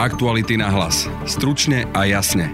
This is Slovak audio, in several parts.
Aktuality na hlas. Stručne a jasne.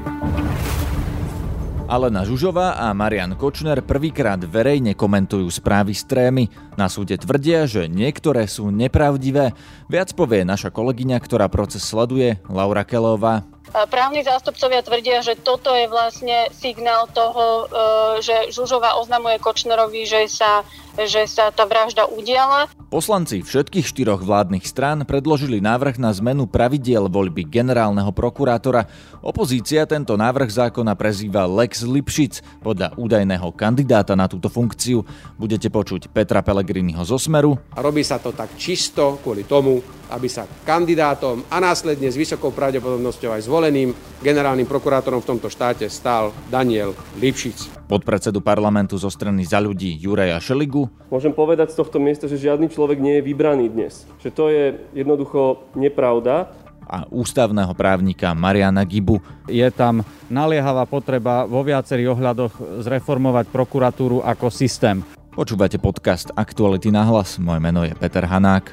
Alena Žužová a Marian Kočner prvýkrát verejne komentujú správy z trémy. Na súde tvrdia, že niektoré sú nepravdivé. Viac povie naša kolegyňa, ktorá proces sleduje, Laura Kelová. Právni zástupcovia tvrdia, že toto je vlastne signál toho, e, že Žužová oznamuje Kočnerovi, že sa že sa tá vražda udiala. Poslanci všetkých štyroch vládnych strán predložili návrh na zmenu pravidiel voľby generálneho prokurátora. Opozícia tento návrh zákona prezýva Lex Lipšic podľa údajného kandidáta na túto funkciu. Budete počuť Petra Pellegriniho zo Smeru. A robí sa to tak čisto kvôli tomu, aby sa kandidátom a následne s vysokou pravdepodobnosťou aj zvoleným generálnym prokurátorom v tomto štáte stal Daniel Lipšic. Podpredsedu parlamentu zo strany za ľudí Juraja Šeligu Môžem povedať z tohto miesta, že žiadny človek nie je vybraný dnes. Že to je jednoducho nepravda a ústavného právnika Mariana Gibu. Je tam naliehavá potreba vo viacerých ohľadoch zreformovať prokuratúru ako systém. Počúvate podcast Aktuality na hlas. Moje meno je Peter Hanák.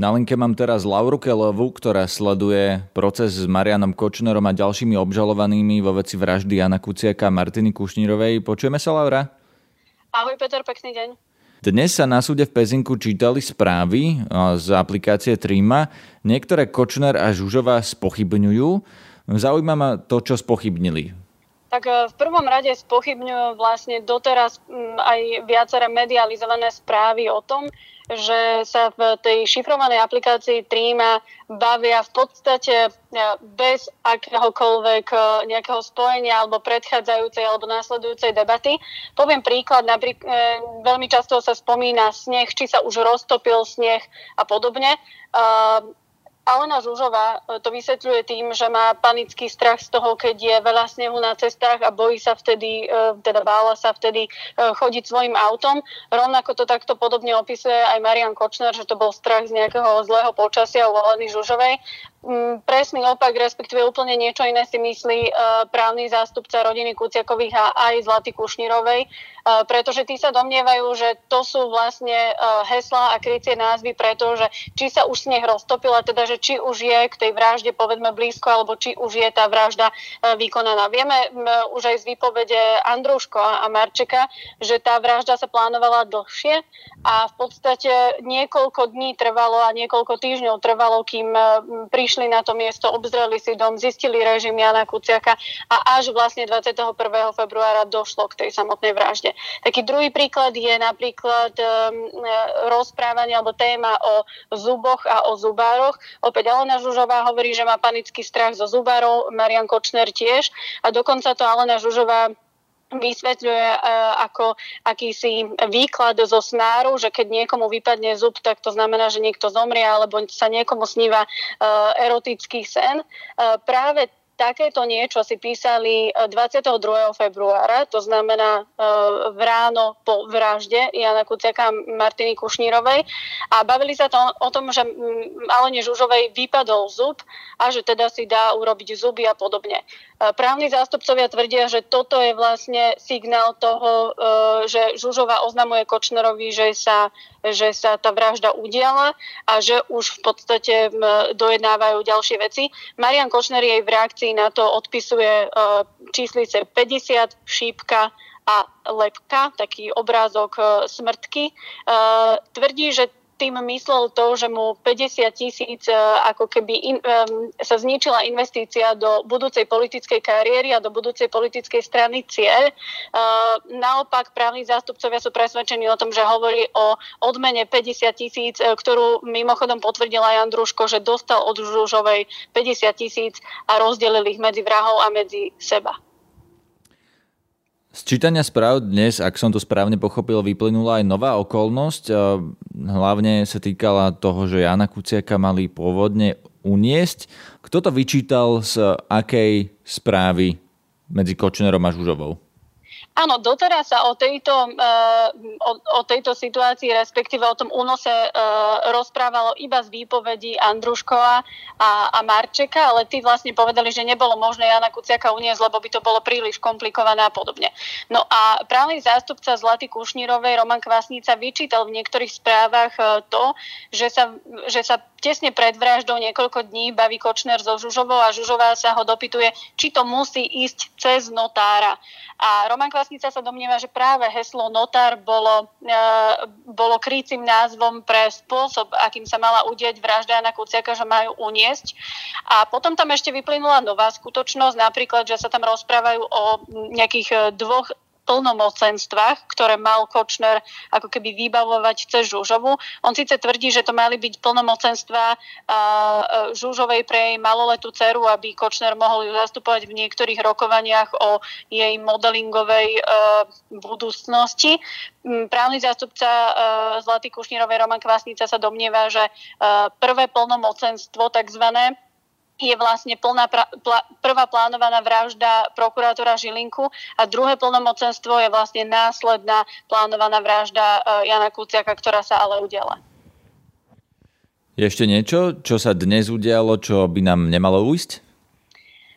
Na linke mám teraz Lauru Kelovu, ktorá sleduje proces s Marianom Kočnerom a ďalšími obžalovanými vo veci vraždy Jana Kuciaka a Martiny Kušnírovej. Počujeme sa, Laura? Ahoj, Peter, pekný deň. Dnes sa na súde v Pezinku čítali správy z aplikácie Trima. Niektoré Kočner a Žužová spochybňujú. Zaujíma ma to, čo spochybnili. Tak e, v prvom rade spochybňujú vlastne doteraz aj viaceré medializované správy o tom, že sa v tej šifrovanej aplikácii Tríma bavia v podstate e, bez akéhokoľvek e, nejakého spojenia alebo predchádzajúcej alebo následujúcej debaty. Poviem príklad, napríklad veľmi často sa spomína sneh, či sa už roztopil sneh a podobne. Alena Žužová e, to vysvetľuje tým, že má panický strach z toho, keď je veľa snehu na cestách a bojí sa vtedy, e, teda bála sa vtedy e, chodiť svojim autom. Rovnako to takto podobne opisuje aj Marian Kočner, že to bol strach z nejakého zlého počasia u Aleny Žužovej. Mm, presný opak, respektíve úplne niečo iné si myslí právny zástupca rodiny Kuciakových a aj Zlaty Kušnírovej, pretože tí sa domnievajú, že to sú vlastne heslá a krycie názvy, pretože či sa už sneh roztopila, teda že či už je k tej vražde povedzme blízko, alebo či už je tá vražda e, vykonaná. Vieme už aj z výpovede Andruško a Marčeka, že tá vražda sa plánovala dlhšie a v podstate niekoľko dní trvalo a niekoľko týždňov trvalo, kým e, prišli na to miesto, obzreli si dom, zistili režim Jana Kuciaka a až vlastne 21. februára došlo k tej samotnej vražde. Taký druhý príklad je napríklad um, rozprávanie alebo téma o zuboch a o zubároch. Opäť Alena Žužová hovorí, že má panický strach zo zubárov, Marian Kočner tiež a dokonca to Alena Žužová vysvetľuje uh, ako akýsi výklad zo snáru, že keď niekomu vypadne zub, tak to znamená, že niekto zomrie alebo sa niekomu sníva uh, erotický sen. Uh, práve takéto niečo si písali 22. E, februára, to znamená e, v ráno po vražde Jana Kuciaka a Martiny Kušnírovej a bavili sa to o tom, že Alene Žužovej vypadol zub a že teda si dá urobiť zuby a podobne. Právni zástupcovia tvrdia, že toto je vlastne signál toho, e, že Žužová oznamuje Kočnerovi, že sa, že sa tá vražda udiala a že už v podstate dojednávajú ďalšie veci. Marian Kočner jej v reakcii na to odpisuje e, číslice 50, šípka a lepka, taký obrázok e, smrtky. Tvrdí, že tým myslel to, že mu 50 tisíc e, ako keby in, um, sa zničila investícia do budúcej politickej kariéry a do budúcej politickej strany cieľ. Uh, naopak právni zástupcovia sú presvedčení o tom, že hovorí o odmene 50 tisíc, ktorú mimochodom potvrdila Jan Družko, že dostal od Žužovej 50 tisíc a rozdelili ich medzi vrahov a medzi seba. Z čítania správ dnes, ak som to správne pochopil, vyplynula aj nová okolnosť. Hlavne sa týkala toho, že Jana Kuciaka mali pôvodne uniesť. Kto to vyčítal z akej správy medzi Kočnerom a Žužovou? Áno, doteraz sa o tejto, uh, o, o tejto situácii, respektíve o tom únose uh, rozprávalo iba z výpovedí Andruškova a, a Marčeka, ale tí vlastne povedali, že nebolo možné Jana Kuciaka uniesť, lebo by to bolo príliš komplikované a podobne. No a právny zástupca Zlaty Kušnírovej, Roman Kvasnica, vyčítal v niektorých správach uh, to, že sa, že sa tesne pred vraždou niekoľko dní baví Kočner so Žužovou a Žužová sa ho dopytuje, či to musí ísť cez notára. A Roman Kvasnica sa domnieva, že práve heslo notár bolo, e, bolo krycím názvom pre spôsob, akým sa mala udieť vražda na Kuciaka, že majú uniesť. A potom tam ešte vyplynula nová skutočnosť, napríklad, že sa tam rozprávajú o nejakých e, dvoch plnomocenstvách, ktoré mal Kočner ako keby vybavovať cez Žužovu. On síce tvrdí, že to mali byť plnomocenstva Žužovej pre jej maloletú dceru, aby Kočner mohol ju zastupovať v niektorých rokovaniach o jej modelingovej budúcnosti. Právny zástupca Zlatý Kušnírovej Roman Kvasnica sa domnieva, že prvé plnomocenstvo takzvané je vlastne plná pra, pla, prvá plánovaná vražda prokurátora Žilinku a druhé plnomocenstvo je vlastne následná plánovaná vražda uh, Jana Kuciaka, ktorá sa ale udiala. Ešte niečo, čo sa dnes udialo, čo by nám nemalo ujsť?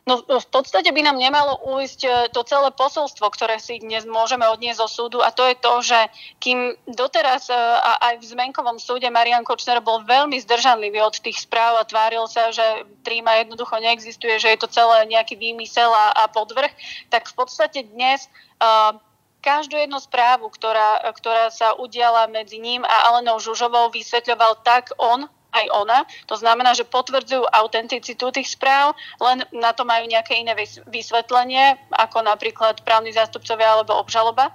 No v podstate by nám nemalo ujsť e, to celé posolstvo, ktoré si dnes môžeme odniesť zo súdu a to je to, že kým doteraz e, a aj v zmenkovom súde Marian Kočner bol veľmi zdržanlivý od tých správ a tváril sa, že tríma jednoducho neexistuje, že je to celé nejaký výmysel a, a podvrh, tak v podstate dnes uh, každú jednu správu, ktorá, ktorá sa udiala medzi ním a Alenou Žužovou, vysvetľoval tak on, aj ona. To znamená, že potvrdzujú autenticitu tých správ, len na to majú nejaké iné vysvetlenie, ako napríklad právni zástupcovia alebo obžaloba.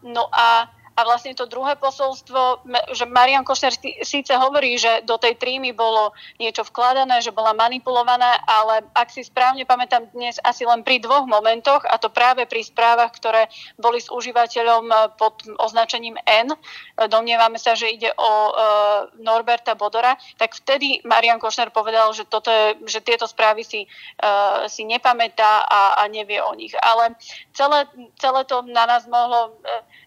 No a a vlastne to druhé posolstvo, že Marian Košner síce hovorí, že do tej trímy bolo niečo vkladané, že bola manipulovaná, ale ak si správne pamätám dnes asi len pri dvoch momentoch, a to práve pri správach, ktoré boli s užívateľom e, pod označením N, e, domnievame sa, že ide o e, Norberta Bodora, tak vtedy Marian Košner povedal, že, toto je, že tieto správy si, si nepamätá a, a nevie o nich. Ale celé, celé to na nás mohlo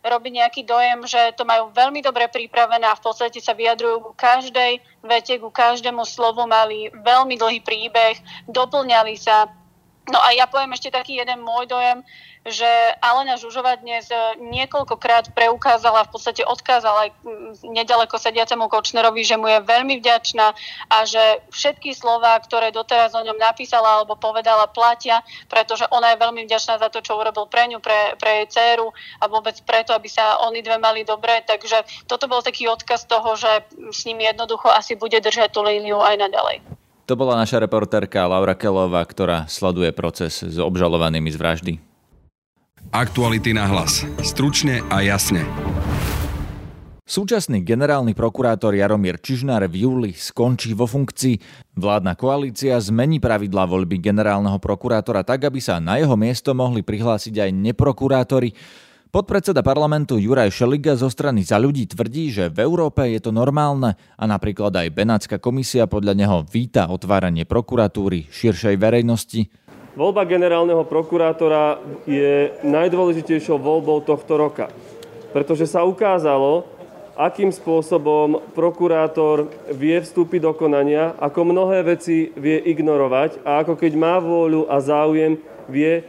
robiť nejaký dojem, že to majú veľmi dobre pripravené a v podstate sa vyjadrujú ku každej vete, ku každému slovu, mali veľmi dlhý príbeh, doplňali sa. No a ja poviem ešte taký jeden môj dojem, že Alena Žužová dnes e, niekoľkokrát preukázala, v podstate odkázala aj nedaleko sediacemu Kočnerovi, že mu je veľmi vďačná a že všetky slova, ktoré doteraz o ňom napísala alebo povedala, platia, pretože ona je veľmi vďačná za to, čo urobil pre ňu, pre, pre jej dceru a vôbec preto, aby sa oni dve mali dobre. Takže toto bol taký odkaz toho, že s ním jednoducho asi bude držať tú líniu aj naďalej. To bola naša reportérka Laura Kelová, ktorá sleduje proces s obžalovanými z vraždy. Aktuality na hlas. Stručne a jasne. Súčasný generálny prokurátor Jaromír Čižnár v júli skončí vo funkcii. Vládna koalícia zmení pravidlá voľby generálneho prokurátora tak, aby sa na jeho miesto mohli prihlásiť aj neprokurátori. Podpredseda parlamentu Juraj Šeliga zo strany za ľudí tvrdí, že v Európe je to normálne a napríklad aj Benátska komisia podľa neho víta otváranie prokuratúry širšej verejnosti. Voľba generálneho prokurátora je najdôležitejšou voľbou tohto roka, pretože sa ukázalo, akým spôsobom prokurátor vie vstúpiť do konania, ako mnohé veci vie ignorovať a ako keď má vôľu a záujem, vie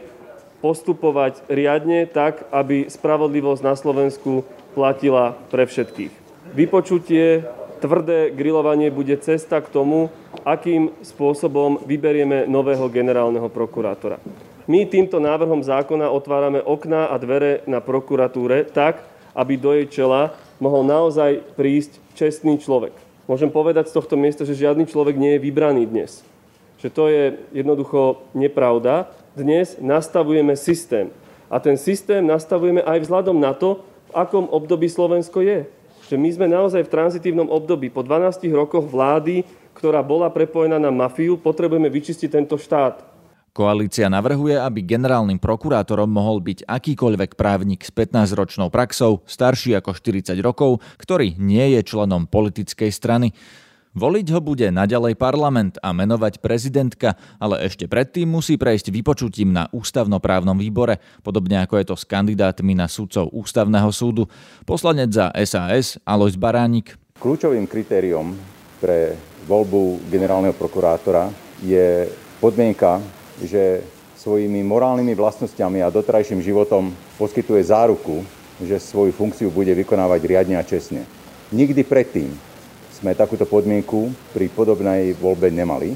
postupovať riadne tak, aby spravodlivosť na Slovensku platila pre všetkých. Vypočutie tvrdé grilovanie bude cesta k tomu, akým spôsobom vyberieme nového generálneho prokurátora. My týmto návrhom zákona otvárame okná a dvere na prokuratúre tak, aby do jej čela mohol naozaj prísť čestný človek. Môžem povedať z tohto miesta, že žiadny človek nie je vybraný dnes. Že to je jednoducho nepravda. Dnes nastavujeme systém. A ten systém nastavujeme aj vzhľadom na to, v akom období Slovensko je že my sme naozaj v tranzitívnom období. Po 12 rokoch vlády, ktorá bola prepojená na mafiu, potrebujeme vyčistiť tento štát. Koalícia navrhuje, aby generálnym prokurátorom mohol byť akýkoľvek právnik s 15-ročnou praxou, starší ako 40 rokov, ktorý nie je členom politickej strany. Voliť ho bude naďalej parlament a menovať prezidentka, ale ešte predtým musí prejsť vypočutím na ústavnoprávnom výbore, podobne ako je to s kandidátmi na sudcov ústavného súdu. Poslanec za SAS Alois Baránik. Kľúčovým kritériom pre voľbu generálneho prokurátora je podmienka že svojimi morálnymi vlastnosťami a doterajším životom poskytuje záruku, že svoju funkciu bude vykonávať riadne a čestne. Nikdy predtým sme takúto podmienku pri podobnej voľbe nemali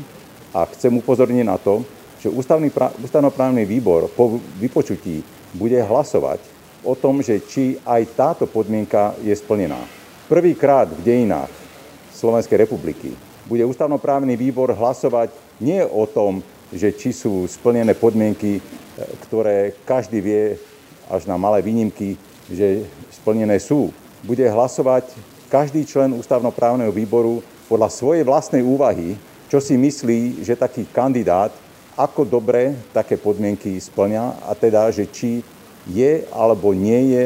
a chcem upozorniť na to, že ústavný, ústavnoprávny výbor po vypočutí bude hlasovať o tom, že či aj táto podmienka je splnená. Prvýkrát v dejinách Slovenskej republiky bude ústavnoprávny výbor hlasovať nie o tom, že či sú splnené podmienky, e, ktoré každý vie, až na malé výnimky, že splnené sú. Bude hlasovať každý člen ústavnoprávneho výboru podľa svojej vlastnej úvahy, čo si myslí, že taký kandidát, ako dobre také podmienky splňa a teda, že či je alebo nie je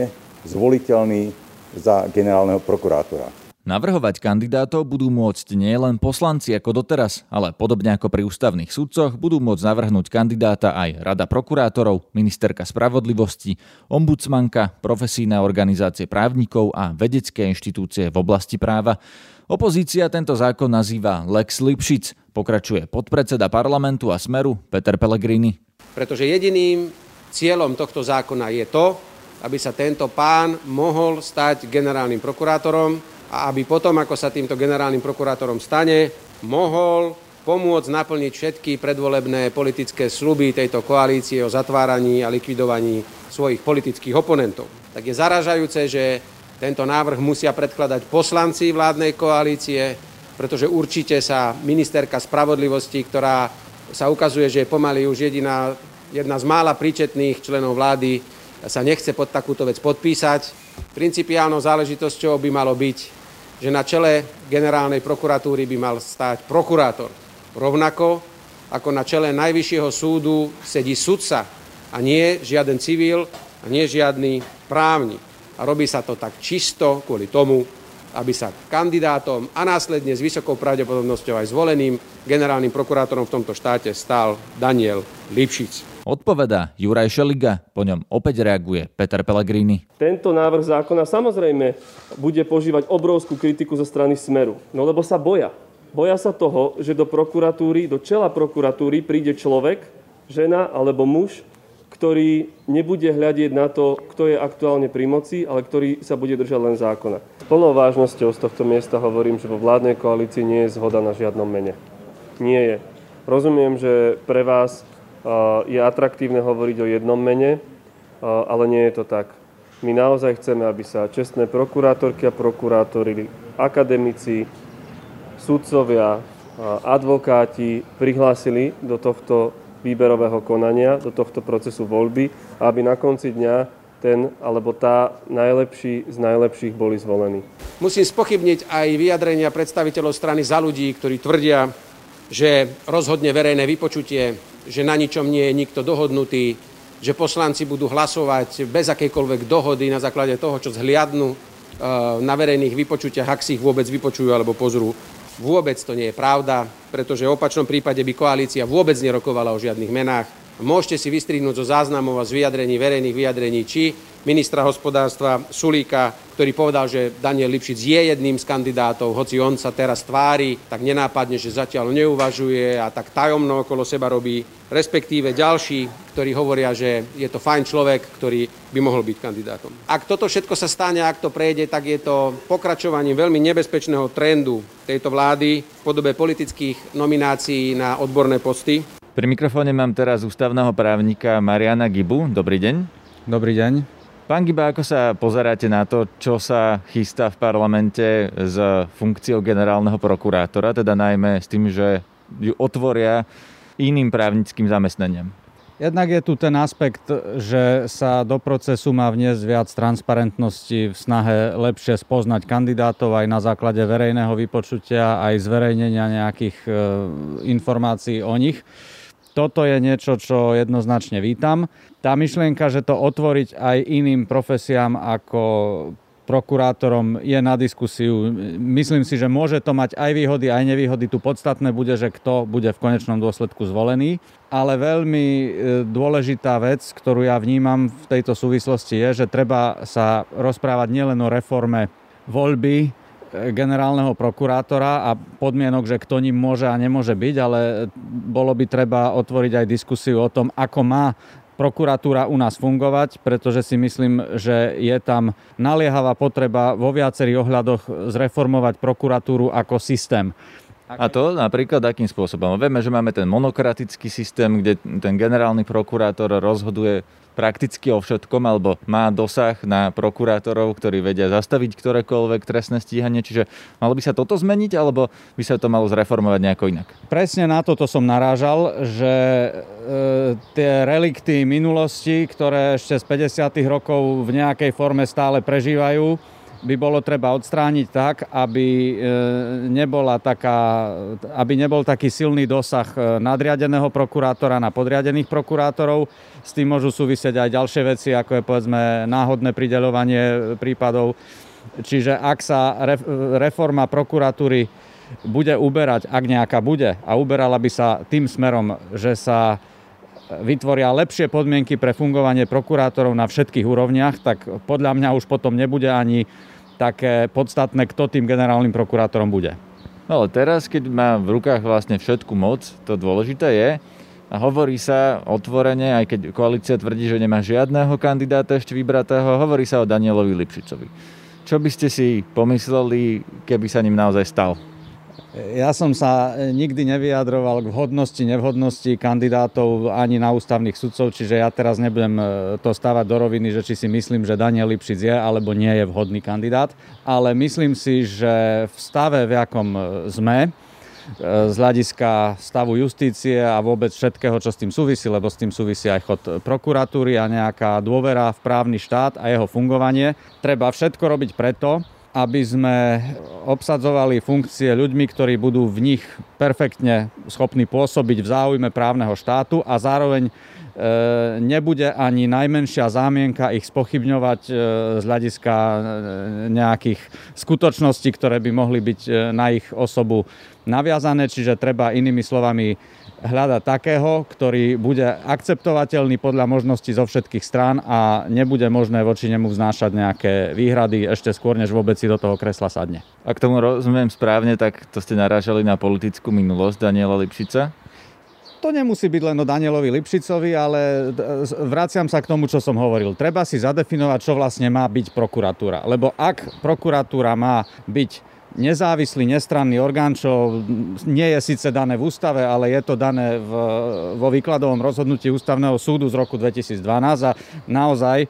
zvoliteľný za generálneho prokurátora. Navrhovať kandidátov budú môcť nielen poslanci ako doteraz, ale podobne ako pri ústavných sudcoch budú môcť navrhnúť kandidáta aj Rada prokurátorov, ministerka spravodlivosti, ombudsmanka, profesíne organizácie právnikov a vedecké inštitúcie v oblasti práva. Opozícia tento zákon nazýva Lex Lipšic, pokračuje podpredseda parlamentu a Smeru Peter Pellegrini. Pretože jediným cieľom tohto zákona je to, aby sa tento pán mohol stať generálnym prokurátorom, a aby potom, ako sa týmto generálnym prokurátorom stane, mohol pomôcť naplniť všetky predvolebné politické sluby tejto koalície o zatváraní a likvidovaní svojich politických oponentov. Tak je zaražajúce, že tento návrh musia predkladať poslanci vládnej koalície, pretože určite sa ministerka spravodlivosti, ktorá sa ukazuje, že je pomaly už jediná, jedna z mála príčetných členov vlády, sa nechce pod takúto vec podpísať. Principiálnou záležitosťou by malo byť že na čele generálnej prokuratúry by mal stáť prokurátor. Rovnako ako na čele Najvyššieho súdu sedí sudca a nie žiaden civil a nie žiadny právnik. A robí sa to tak čisto kvôli tomu, aby sa kandidátom a následne s vysokou pravdepodobnosťou aj zvoleným generálnym prokurátorom v tomto štáte stal Daniel Lipšic. Odpoveda Juraj Šeliga, po ňom opäť reaguje Peter Pellegrini. Tento návrh zákona samozrejme bude požívať obrovskú kritiku zo strany Smeru, no lebo sa boja. Boja sa toho, že do prokuratúry, do čela prokuratúry príde človek, žena alebo muž, ktorý nebude hľadieť na to, kto je aktuálne pri moci, ale ktorý sa bude držať len zákona. Plnou vážnosťou z tohto miesta hovorím, že vo vládnej koalícii nie je zhoda na žiadnom mene. Nie je. Rozumiem, že pre vás je atraktívne hovoriť o jednom mene, ale nie je to tak. My naozaj chceme, aby sa čestné prokurátorky a prokurátori, akademici, sudcovia, advokáti prihlásili do tohto výberového konania, do tohto procesu voľby, aby na konci dňa ten alebo tá najlepší z najlepších boli zvolení. Musím spochybniť aj vyjadrenia predstaviteľov strany za ľudí, ktorí tvrdia, že rozhodne verejné vypočutie že na ničom nie je nikto dohodnutý, že poslanci budú hlasovať bez akejkoľvek dohody na základe toho, čo zhliadnú e, na verejných vypočutiach, ak si ich vôbec vypočujú alebo pozrú. Vôbec to nie je pravda, pretože v opačnom prípade by koalícia vôbec nerokovala o žiadnych menách. Môžete si vystrihnúť zo záznamov a z vyjadrení, verejných vyjadrení, či ministra hospodárstva Sulíka, ktorý povedal, že Daniel Lipšic je jedným z kandidátov, hoci on sa teraz tvári tak nenápadne, že zatiaľ neuvažuje a tak tajomno okolo seba robí, respektíve ďalší, ktorí hovoria, že je to fajn človek, ktorý by mohol byť kandidátom. Ak toto všetko sa stane, ak to prejde, tak je to pokračovaním veľmi nebezpečného trendu tejto vlády v podobe politických nominácií na odborné posty. Pri mikrofóne mám teraz ústavného právnika Mariana Gibu. Dobrý deň. Dobrý deň. Pán Giba, ako sa pozeráte na to, čo sa chystá v parlamente s funkciou generálneho prokurátora, teda najmä s tým, že ju otvoria iným právnickým zamestnaniam? Jednak je tu ten aspekt, že sa do procesu má vniesť viac transparentnosti v snahe lepšie spoznať kandidátov aj na základe verejného vypočutia, aj zverejnenia nejakých e, informácií o nich. Toto je niečo, čo jednoznačne vítam. Tá myšlienka, že to otvoriť aj iným profesiám ako prokurátorom je na diskusiu. Myslím si, že môže to mať aj výhody, aj nevýhody. Tu podstatné bude, že kto bude v konečnom dôsledku zvolený. Ale veľmi e, dôležitá vec, ktorú ja vnímam v tejto súvislosti je, že treba sa rozprávať nielen o reforme voľby generálneho prokurátora a podmienok, že kto ním môže a nemôže byť, ale bolo by treba otvoriť aj diskusiu o tom, ako má prokuratúra u nás fungovať, pretože si myslím, že je tam naliehavá potreba vo viacerých ohľadoch zreformovať prokuratúru ako systém. A to napríklad akým spôsobom? Vieme, že máme ten monokratický systém, kde ten generálny prokurátor rozhoduje prakticky o všetkom, alebo má dosah na prokurátorov, ktorí vedia zastaviť ktorékoľvek trestné stíhanie. Čiže malo by sa toto zmeniť, alebo by sa to malo zreformovať nejako inak? Presne na toto som narážal, že e, tie relikty minulosti, ktoré ešte z 50. rokov v nejakej forme stále prežívajú, by bolo treba odstrániť tak, aby, e, nebola taká, aby nebol taký silný dosah e, nadriadeného prokurátora na podriadených prokurátorov. S tým môžu súvisieť aj ďalšie veci, ako je povedzme náhodné prideľovanie prípadov. Čiže ak sa reforma prokuratúry bude uberať, ak nejaká bude, a uberala by sa tým smerom, že sa vytvoria lepšie podmienky pre fungovanie prokurátorov na všetkých úrovniach, tak podľa mňa už potom nebude ani také podstatné, kto tým generálnym prokurátorom bude. No ale teraz, keď má v rukách vlastne všetku moc, to dôležité je, a hovorí sa otvorene, aj keď koalícia tvrdí, že nemá žiadného kandidáta ešte vybratého, hovorí sa o Danielovi Lipšicovi. Čo by ste si pomysleli, keby sa ním naozaj stal? Ja som sa nikdy nevyjadroval k vhodnosti, nevhodnosti kandidátov ani na ústavných sudcov, čiže ja teraz nebudem e, to stávať do roviny, že či si myslím, že Daniel Lipšic je alebo nie je vhodný kandidát, ale myslím si, že v stave, v akom e, sme, e, z hľadiska stavu justície a vôbec všetkého, čo s tým súvisí, lebo s tým súvisí aj chod prokuratúry a nejaká dôvera v právny štát a jeho fungovanie. Treba všetko robiť preto, aby sme obsadzovali funkcie ľuďmi, ktorí budú v nich perfektne schopní pôsobiť v záujme právneho štátu a zároveň e, nebude ani najmenšia zámienka ich spochybňovať e, z hľadiska e, nejakých skutočností, ktoré by mohli byť na ich osobu naviazané. Čiže treba inými slovami hľadať takého, ktorý bude akceptovateľný podľa možností zo všetkých strán a nebude možné voči nemu vznášať nejaké výhrady ešte skôr, než vôbec si do toho kresla sadne. Ak tomu rozumiem správne, tak to ste narážali na politickú minulosť Daniela Lipšica? To nemusí byť len o Danielovi Lipšicovi, ale vraciam sa k tomu, čo som hovoril. Treba si zadefinovať, čo vlastne má byť prokuratúra. Lebo ak prokuratúra má byť nezávislý, nestranný orgán, čo nie je síce dané v ústave, ale je to dané v, vo výkladovom rozhodnutí ústavného súdu z roku 2012 a naozaj, e,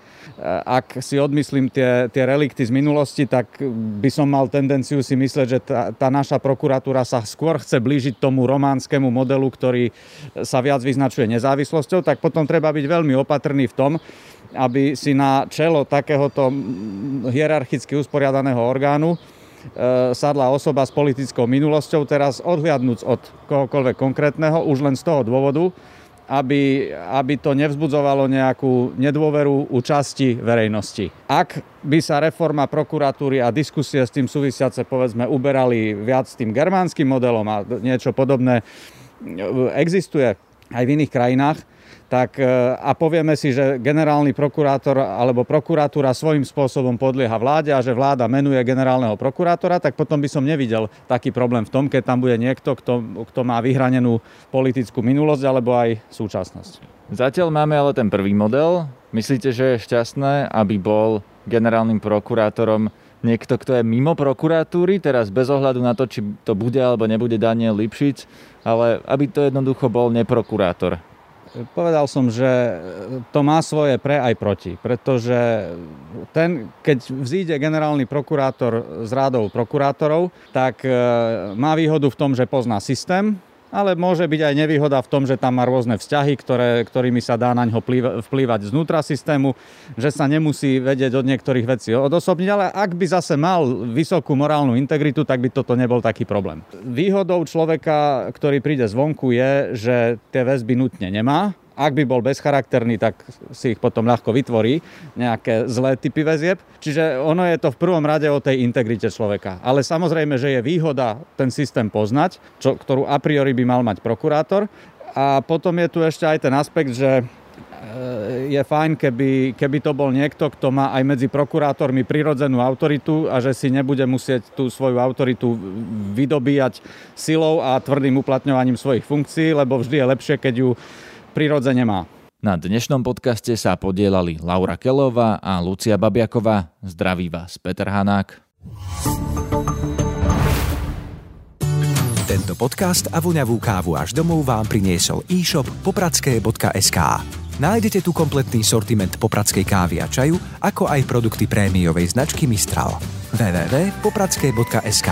ak si odmyslím tie, tie relikty z minulosti, tak by som mal tendenciu si mysleť, že tá, tá naša prokuratúra sa skôr chce blížiť tomu románskému modelu, ktorý sa viac vyznačuje nezávislosťou, tak potom treba byť veľmi opatrný v tom, aby si na čelo takéhoto hierarchicky usporiadaného orgánu sadla osoba s politickou minulosťou, teraz odhliadnúc od kohokoľvek konkrétneho, už len z toho dôvodu, aby, aby to nevzbudzovalo nejakú nedôveru u časti verejnosti. Ak by sa reforma prokuratúry a diskusie s tým súvisiace, povedzme, uberali viac tým germánskym modelom a niečo podobné e, existuje aj v iných krajinách, tak e, a povieme si, že generálny prokurátor alebo prokuratúra svojím spôsobom podlieha vláde a že vláda menuje generálneho prokurátora, tak potom by som nevidel taký problém v tom, keď tam bude niekto, kto, kto má vyhranenú politickú minulosť alebo aj súčasnosť. Zatiaľ máme ale ten prvý model. Myslíte, že je šťastné, aby bol generálnym prokurátorom niekto, kto je mimo prokuratúry, teraz bez ohľadu na to, či to bude alebo nebude Daniel Lipšic, ale aby to jednoducho bol neprokurátor. Povedal som, že to má svoje pre aj proti, pretože ten, keď vzíde generálny prokurátor z rádov prokurátorov, tak e, má výhodu v tom, že pozná systém, ale môže byť aj nevýhoda v tom, že tam má rôzne vzťahy, ktoré, ktorými sa dá na ňo vplývať znútra systému, že sa nemusí vedieť od niektorých vecí odosobniť, ale ak by zase mal vysokú morálnu integritu, tak by toto nebol taký problém. Výhodou človeka, ktorý príde zvonku je, že tie väzby nutne nemá, ak by bol bezcharakterný, tak si ich potom ľahko vytvorí, nejaké zlé typy väzieb. Čiže ono je to v prvom rade o tej integrite človeka. Ale samozrejme, že je výhoda ten systém poznať, čo, ktorú a priori by mal mať prokurátor. A potom je tu ešte aj ten aspekt, že e, je fajn, keby, keby to bol niekto, kto má aj medzi prokurátormi prirodzenú autoritu a že si nebude musieť tú svoju autoritu vydobíjať silou a tvrdým uplatňovaním svojich funkcií, lebo vždy je lepšie, keď ju prirodzene má. Na dnešnom podcaste sa podielali Laura Kelová a Lucia Babiaková. Zdraví vás Peter Hanák. Tento podcast a voňavú kávu až domov vám priniesol e-shop popradské.sk. Nájdete tu kompletný sortiment popradskej kávy a čaju, ako aj produkty prémiovej značky Mistral. www.popradské.sk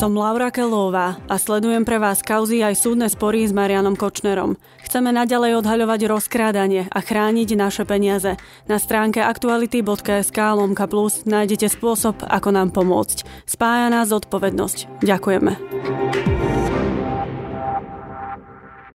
Som Laura Kelová a sledujem pre vás kauzy aj súdne spory s Marianom Kočnerom. Chceme naďalej odhaľovať rozkrádanie a chrániť naše peniaze. Na stránke aktuality.sk lomka plus nájdete spôsob, ako nám pomôcť. Spája nás zodpovednosť. Ďakujeme.